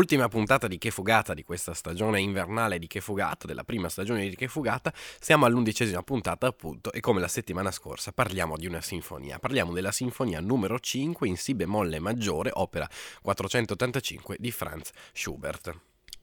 Ultima puntata di Che Fugata di questa stagione invernale di Che Fugata, della prima stagione di Che Fugata, siamo all'undicesima puntata appunto e come la settimana scorsa parliamo di una sinfonia, parliamo della sinfonia numero 5 in Si bemolle maggiore, opera 485 di Franz Schubert.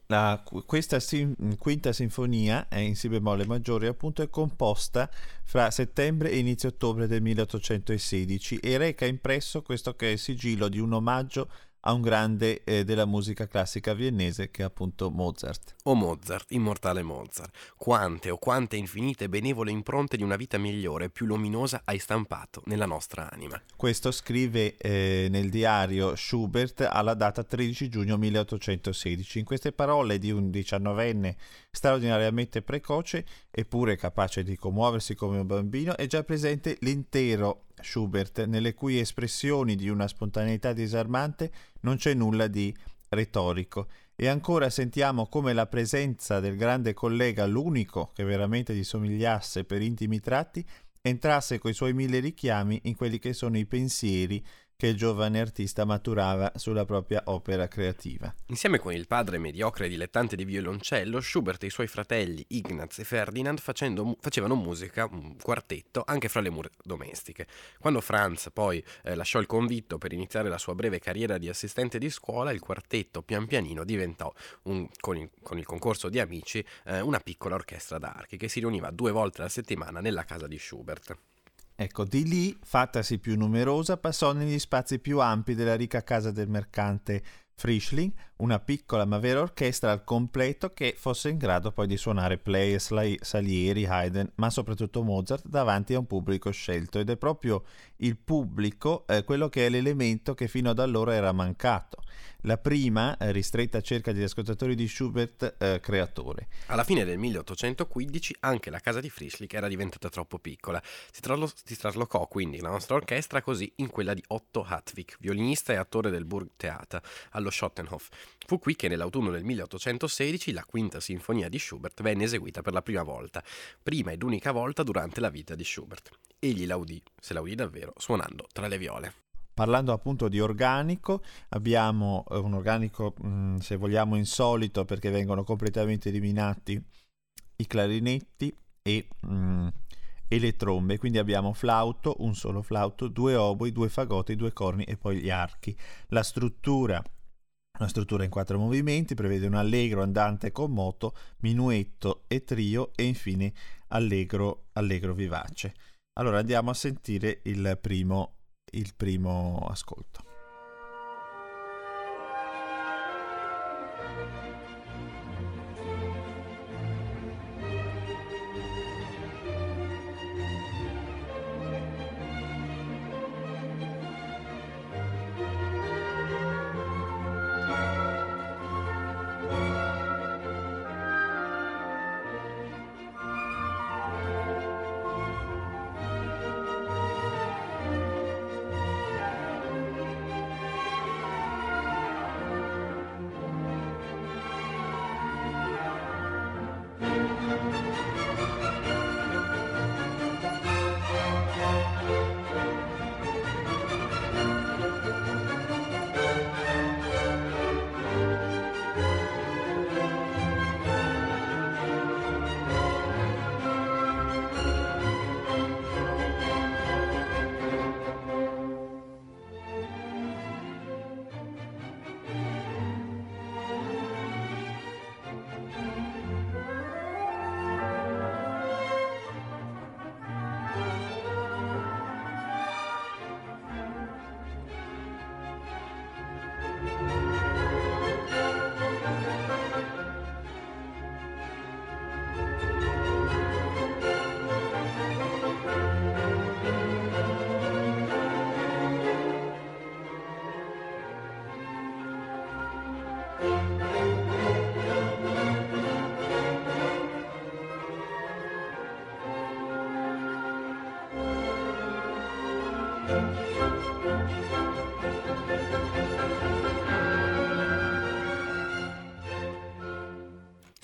La, questa sim, quinta sinfonia è in Si bemolle maggiore appunto è composta fra settembre e inizio ottobre del 1816 e reca impresso questo che è il sigillo di un omaggio a un grande eh, della musica classica viennese che è appunto Mozart. O Mozart, immortale Mozart. Quante o quante infinite benevole impronte di una vita migliore e più luminosa hai stampato nella nostra anima. Questo scrive eh, nel diario Schubert alla data 13 giugno 1816. In queste parole di un diciannovenne straordinariamente precoce eppure capace di commuoversi come un bambino è già presente l'intero Schubert, nelle cui espressioni di una spontaneità disarmante non c'è nulla di retorico. E ancora sentiamo come la presenza del grande collega, l'unico che veramente gli somigliasse per intimi tratti, entrasse coi suoi mille richiami in quelli che sono i pensieri che il giovane artista maturava sulla propria opera creativa. Insieme con il padre mediocre e dilettante di violoncello, Schubert e i suoi fratelli Ignaz e Ferdinand facendo, facevano musica, un quartetto, anche fra le mura domestiche. Quando Franz poi eh, lasciò il convitto per iniziare la sua breve carriera di assistente di scuola, il quartetto pian pianino diventò, un, con, il, con, il, concorso di amici, eh, una piccola orchestra d'archi che si riuniva due volte alla settimana nella casa di Schubert. Ecco, di lì, fattasi più numerosa, passò negli spazi più ampi della ricca casa del mercante Frischling, una piccola ma vera orchestra al completo che fosse in grado poi di suonare Players, Salieri, Haydn, ma soprattutto Mozart davanti a un pubblico scelto ed è proprio il pubblico eh, quello che è l'elemento che fino ad allora era mancato. La prima, eh, ristretta cerca degli ascoltatori di Schubert, eh, creatore. Alla fine del 1815 anche la casa di Frischling era diventata troppo piccola. Si, traslo- si traslocò quindi la nostra orchestra così in quella di Otto Hartwig, violinista e attore del Burgtheater, allo Schottenhof. Fu qui che nell'autunno del 1816 la quinta sinfonia di Schubert venne eseguita per la prima volta, prima ed unica volta durante la vita di Schubert. Egli laudì, se laudì davvero, suonando tra le viole. Parlando appunto di organico, abbiamo eh, un organico, mm, se vogliamo, insolito perché vengono completamente eliminati i clarinetti e, mm, e, le trombe. Quindi abbiamo flauto, un solo flauto, due oboi, due fagoti, due corni e poi gli archi. La struttura una struttura in quattro movimenti, prevede un allegro andante con moto, minuetto e trio e infine allegro, allegro vivace. Allora andiamo a sentire il primo, il primo ascolto.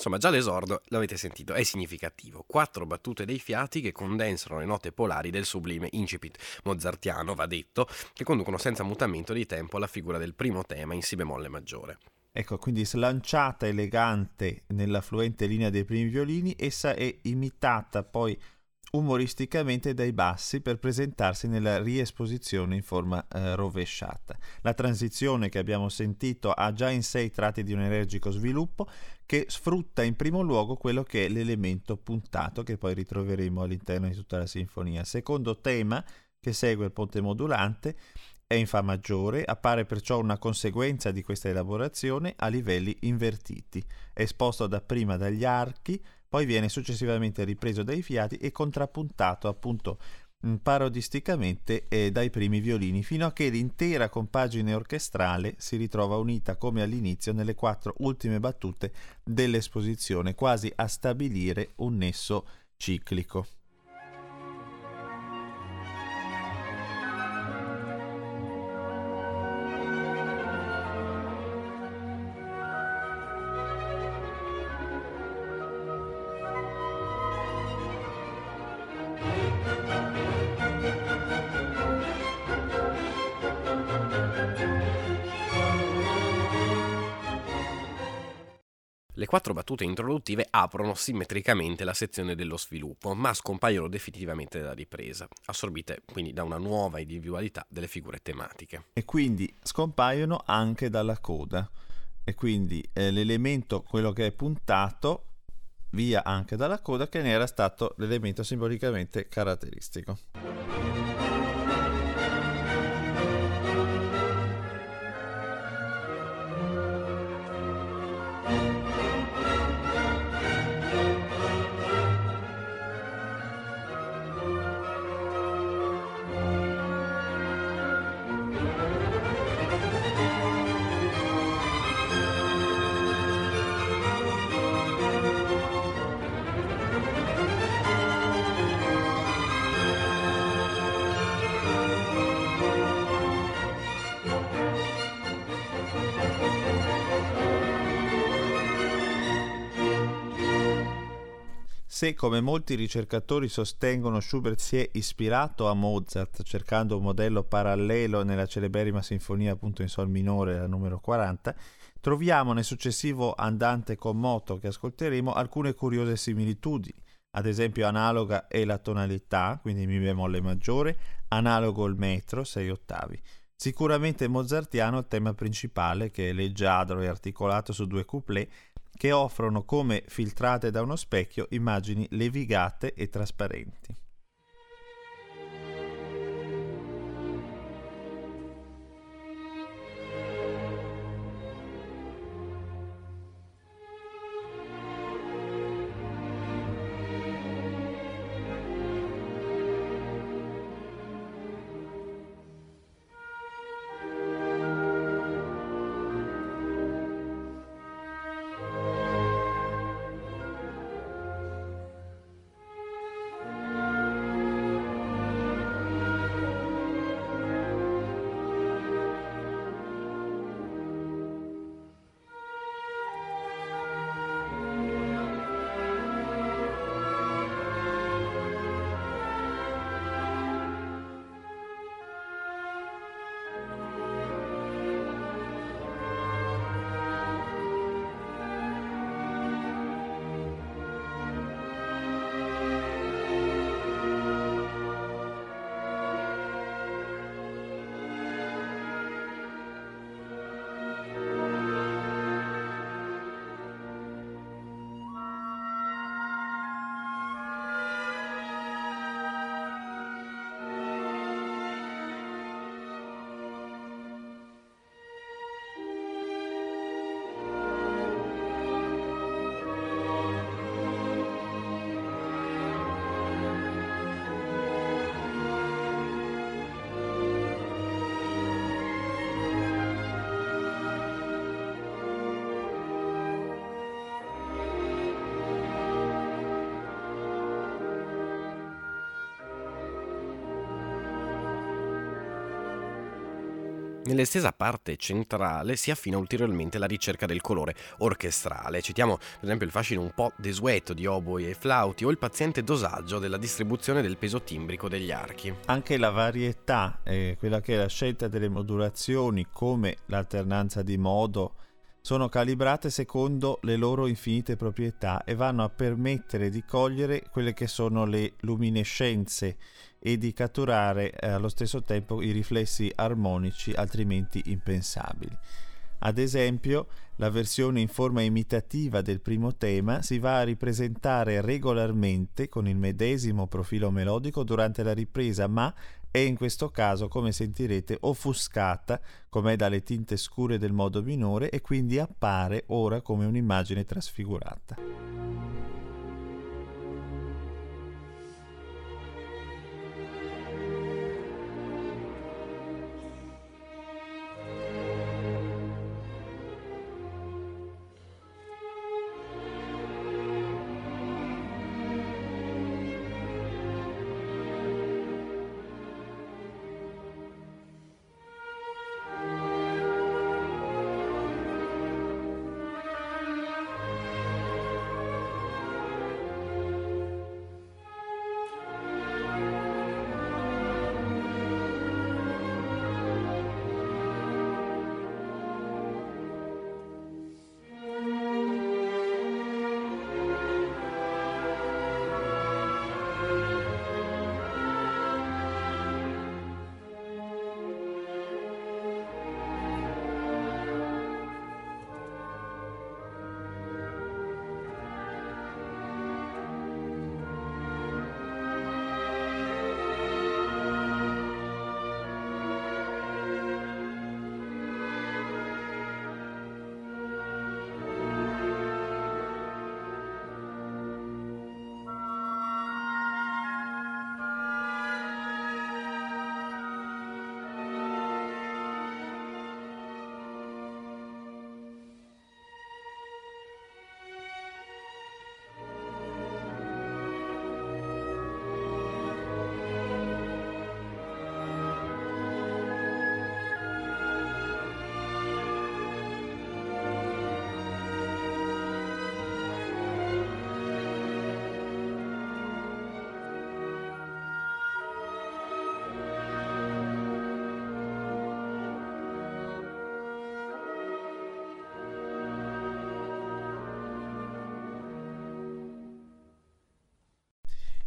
Insomma, già l'esordio, l'avete sentito, è significativo. Quattro battute dei fiati che condensano le note polari del sublime incipit mozartiano, va detto, che conducono senza mutamento di tempo alla figura del primo tema in si bemolle maggiore. Ecco, quindi slanciata elegante nella fluente linea dei primi violini, essa è imitata poi umoristicamente dai bassi per presentarsi nella riesposizione in forma eh, rovesciata. La transizione che abbiamo sentito ha già in sé i tratti di un energico sviluppo che sfrutta in primo luogo quello che è l'elemento puntato che poi ritroveremo all'interno di tutta la sinfonia. Secondo tema che segue il ponte modulante è in Fa maggiore, appare perciò una conseguenza di questa elaborazione a livelli invertiti. Esposto dapprima dagli archi, poi viene successivamente ripreso dai fiati e contrappuntato appunto mm, parodisticamente eh, dai primi violini, fino a che l'intera compagine orchestrale si ritrova unita come all'inizio nelle quattro ultime battute dell'esposizione, quasi a stabilire un nesso ciclico. Battute introduttive aprono simmetricamente la sezione dello sviluppo, ma scompaiono definitivamente dalla ripresa, assorbite quindi da una nuova individualità delle figure tematiche. E quindi scompaiono anche dalla coda. E quindi eh, l'elemento, quello che è puntato, via anche dalla coda, che ne era stato l'elemento simbolicamente caratteristico. Se, come molti ricercatori sostengono, Schubert si è ispirato a Mozart cercando un modello parallelo nella celeberrima sinfonia appunto in sol minore, la numero 40, troviamo nel successivo andante con moto che ascolteremo alcune curiose similitudini. Ad esempio analoga è la tonalità, quindi mi bemolle maggiore, analogo il metro, 6 ottavi. Sicuramente mozartiano il tema principale che è leggiadro e articolato su due couplet che offrono come filtrate da uno specchio immagini levigate e trasparenti. Nell'estesa parte centrale si affina ulteriormente la ricerca del colore orchestrale. Citiamo per esempio il fascino un po' desueto di oboi e flauti o il paziente dosaggio della distribuzione del peso timbrico degli archi. Anche la varietà, eh, quella che è la scelta delle modulazioni come l'alternanza di modo, sono calibrate secondo le loro infinite proprietà e vanno a permettere di cogliere quelle che sono le luminescenze e di catturare eh, allo stesso tempo i riflessi armonici altrimenti impensabili. Ad esempio, la versione in forma imitativa del primo tema si va a ripresentare regolarmente con il medesimo profilo melodico durante la ripresa, ma è in questo caso, come sentirete, offuscata com'è dalle tinte scure del modo minore e quindi appare ora come un'immagine trasfigurata.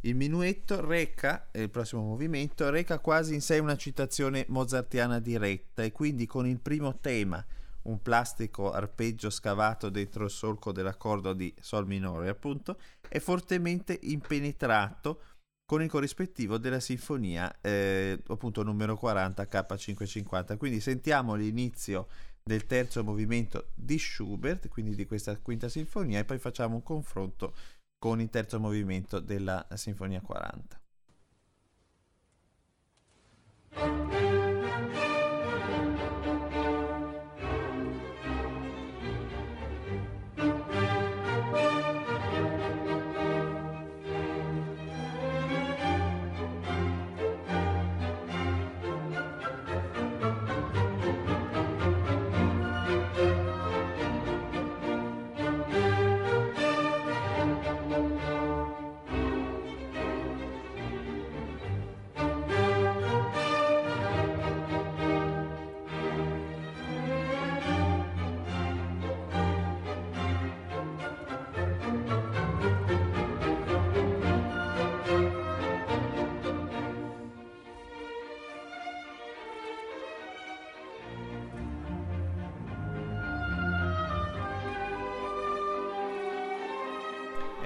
Il minuetto reca, il prossimo movimento, reca quasi in sé una citazione mozartiana diretta e quindi con il primo tema, un plastico arpeggio scavato dentro il solco dell'accordo di Sol minore, appunto, è fortemente impenetrato con il corrispettivo della sinfonia, eh, appunto numero 40 K550. Quindi sentiamo l'inizio del terzo movimento di Schubert, quindi di questa quinta sinfonia, e poi facciamo un confronto con il terzo movimento della Sinfonia 40.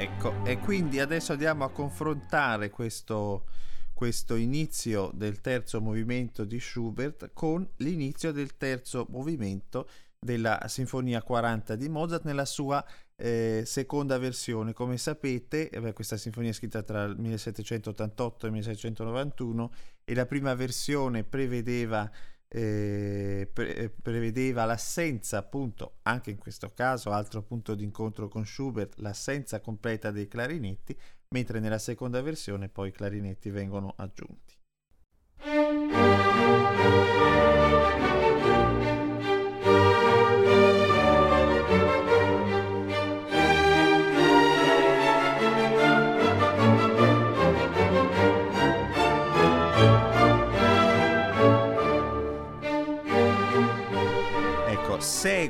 Ecco, e quindi adesso andiamo a confrontare questo, questo inizio del terzo movimento di Schubert con l'inizio del terzo movimento della Sinfonia 40 di Mozart nella sua eh, seconda versione. Come sapete, eh, questa sinfonia è scritta tra il 1788 e il 1791 e la prima versione prevedeva eh, pre- eh, prevedeva l'assenza appunto anche in questo caso altro punto di incontro con Schubert l'assenza completa dei clarinetti mentre nella seconda versione poi i clarinetti vengono aggiunti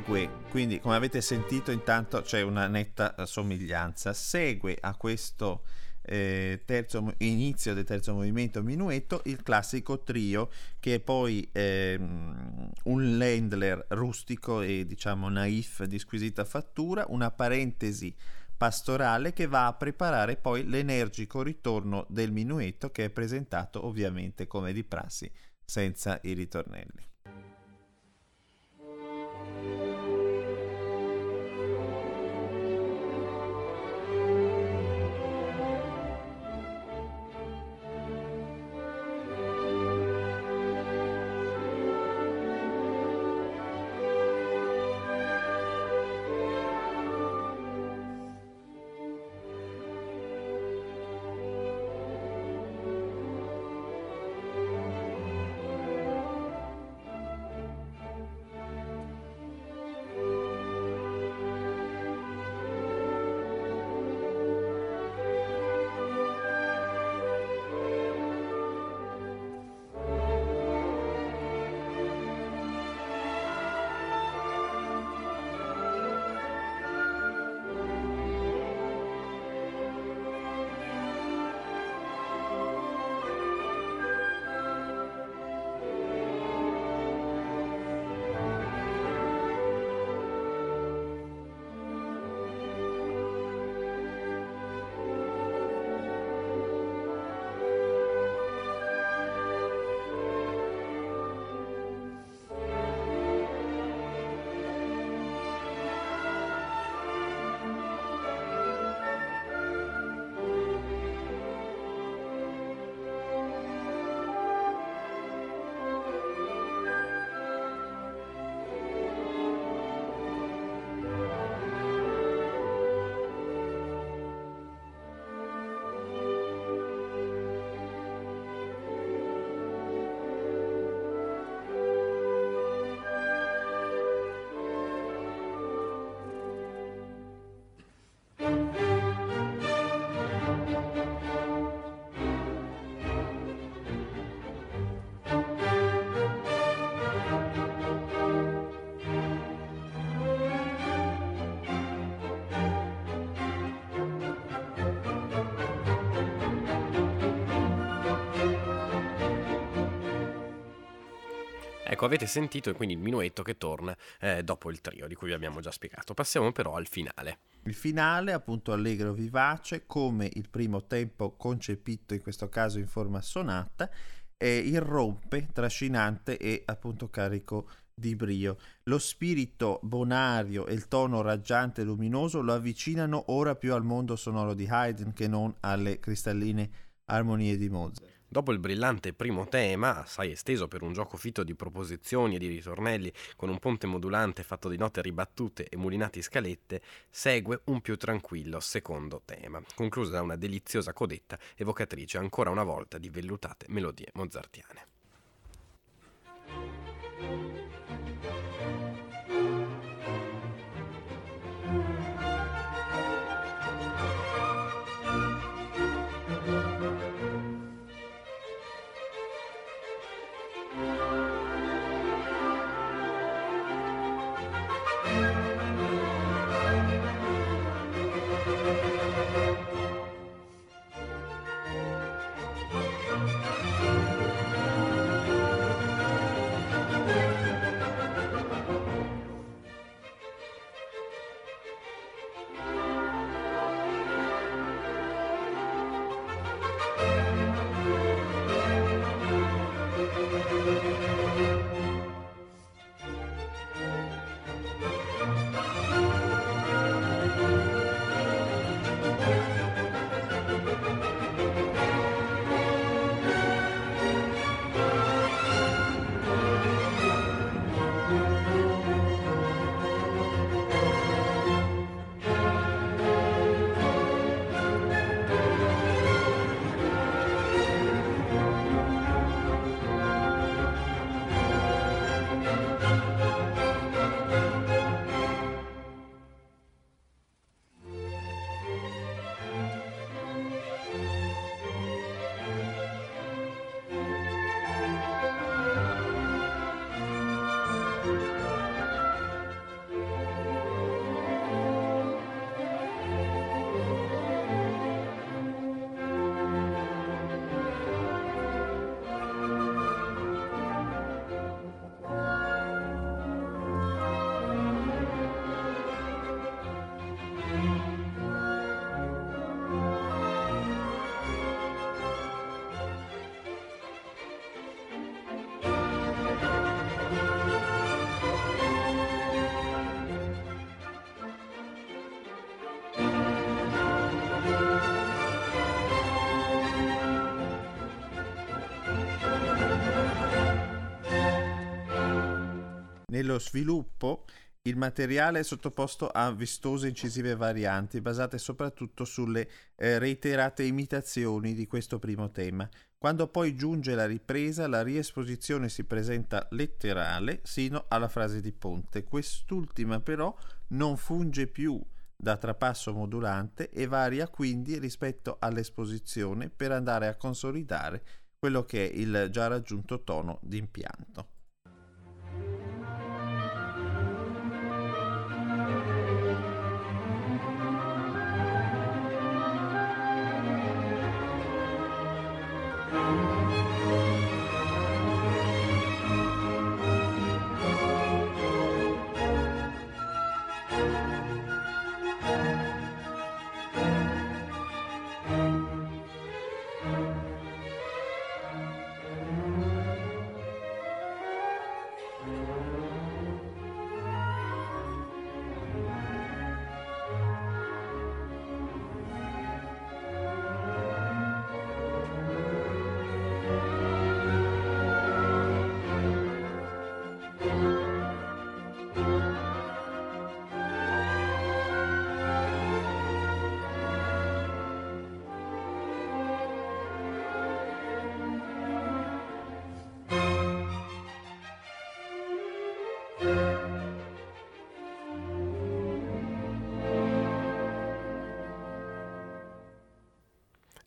segue, quindi come avete sentito intanto c'è una netta somiglianza, segue a questo eh, terzo, inizio del terzo movimento minuetto il classico trio che è poi ehm, un Landler rustico e diciamo naif di squisita fattura, una parentesi pastorale che va a preparare poi l'energico ritorno del minuetto che è presentato ovviamente come di prassi senza i ritornelli. Ecco, avete sentito quindi il minuetto che torna eh, dopo il trio di cui vi abbiamo già spiegato. Passiamo però al finale. Il finale, appunto allegro vivace, come il primo tempo concepito in questo caso in forma sonata, eh, irrompe, trascinante e appunto carico di brio. Lo spirito bonario e il tono raggiante e luminoso lo avvicinano ora più al mondo sonoro di Haydn che non alle cristalline armonie di Mozart. Dopo il brillante primo tema, assai esteso per un gioco fitto di proposizioni e di ritornelli, con un ponte modulante fatto di note ribattute e mulinati scalette, segue un più tranquillo secondo tema, concluso da una deliziosa codetta evocatrice ancora una volta di vellutate melodie mozartiane. Nello sviluppo il materiale è sottoposto a vistose incisive varianti basate soprattutto sulle eh, reiterate imitazioni di questo primo tema. Quando poi giunge la ripresa, la riesposizione si presenta letterale sino alla frase di ponte. Quest'ultima però non funge più da trapasso modulante e varia quindi rispetto all'esposizione per andare a consolidare quello che è il già raggiunto tono d'impianto.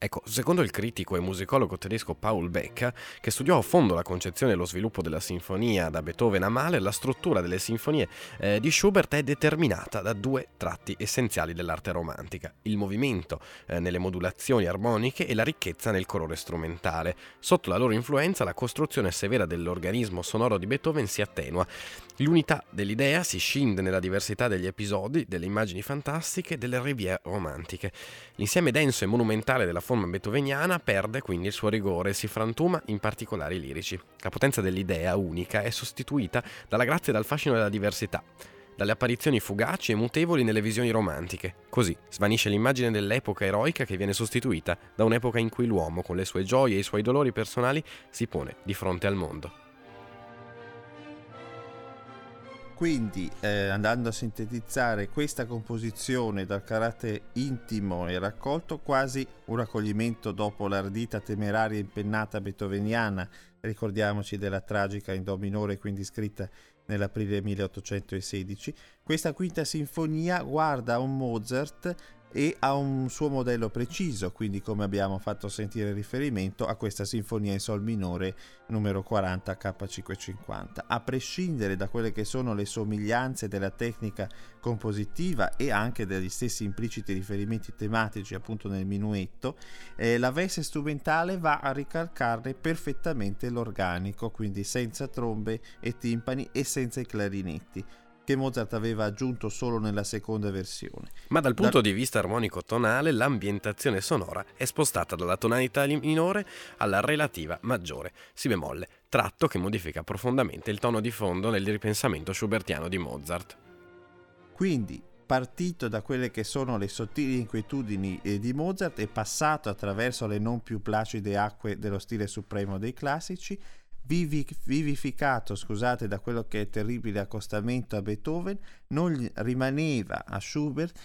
Ecco, secondo il critico e musicologo tedesco Paul Becker, che studiò a fondo la concezione e lo sviluppo della sinfonia da Beethoven a Mahler, la struttura delle sinfonie eh, di Schubert è determinata da due tratti essenziali dell'arte romantica, il movimento eh, nelle modulazioni armoniche e la ricchezza nel colore strumentale. Sotto la loro influenza la costruzione severa dell'organismo sonoro di Beethoven si attenua. L'unità dell'idea si scinde nella diversità degli episodi, delle immagini fantastiche delle riviere romantiche. L'insieme denso e monumentale della forma beethoveniana perde quindi il suo rigore e si frantuma in particolari lirici. La potenza dell'idea unica è sostituita dalla grazia e dal fascino della diversità dalle apparizioni fugaci e mutevoli nelle visioni romantiche. Così svanisce l'immagine dell'epoca eroica che viene sostituita da un'epoca in cui l'uomo, con le sue gioie e i suoi dolori personali, si pone di fronte al mondo. Quindi, eh, andando a sintetizzare questa composizione dal carattere intimo e raccolto, quasi un raccoglimento dopo l'ardita temeraria impennata beethoveniana, ricordiamoci della tragica in do minore, quindi scritta nell'aprile 1816, questa quinta sinfonia guarda un Mozart e ha un suo modello preciso, quindi come abbiamo fatto sentire riferimento a questa sinfonia in sol minore numero 40 K550. A prescindere da quelle che sono le somiglianze della tecnica compositiva e anche degli stessi impliciti riferimenti tematici appunto nel minuetto, eh, la veste strumentale va a ricalcarne perfettamente l'organico, quindi senza trombe e timpani e senza i clarinetti che Mozart aveva aggiunto solo nella seconda versione. Ma dal punto da... di vista armonico-tonale, l'ambientazione sonora è spostata dalla tonalità minore alla relativa maggiore, si bemolle, tratto che modifica profondamente il tono di fondo nel ripensamento schubertiano di Mozart. Quindi, partito da quelle che sono le sottili inquietudini eh, di Mozart e passato attraverso le non più placide acque dello stile supremo dei classici, vivificato scusate, da quello che è terribile accostamento a Beethoven, non rimaneva a Schubert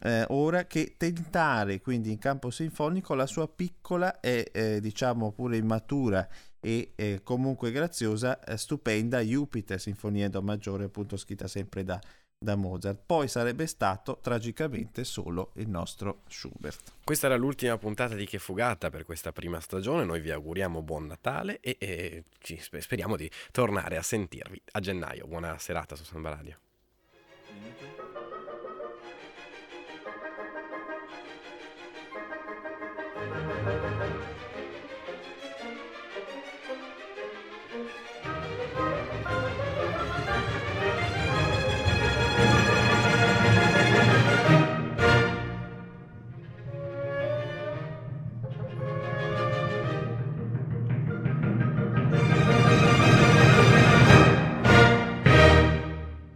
eh, ora che tentare quindi in campo sinfonico la sua piccola e eh, diciamo pure immatura e eh, comunque graziosa, eh, stupenda Jupiter, sinfonia do maggiore appunto scritta sempre da da Mozart. Poi sarebbe stato tragicamente solo il nostro Schubert. Questa era l'ultima puntata di Che Fugata per questa prima stagione. Noi vi auguriamo buon Natale e, e speriamo di tornare a sentirvi a gennaio. Buona serata su Samba Radio.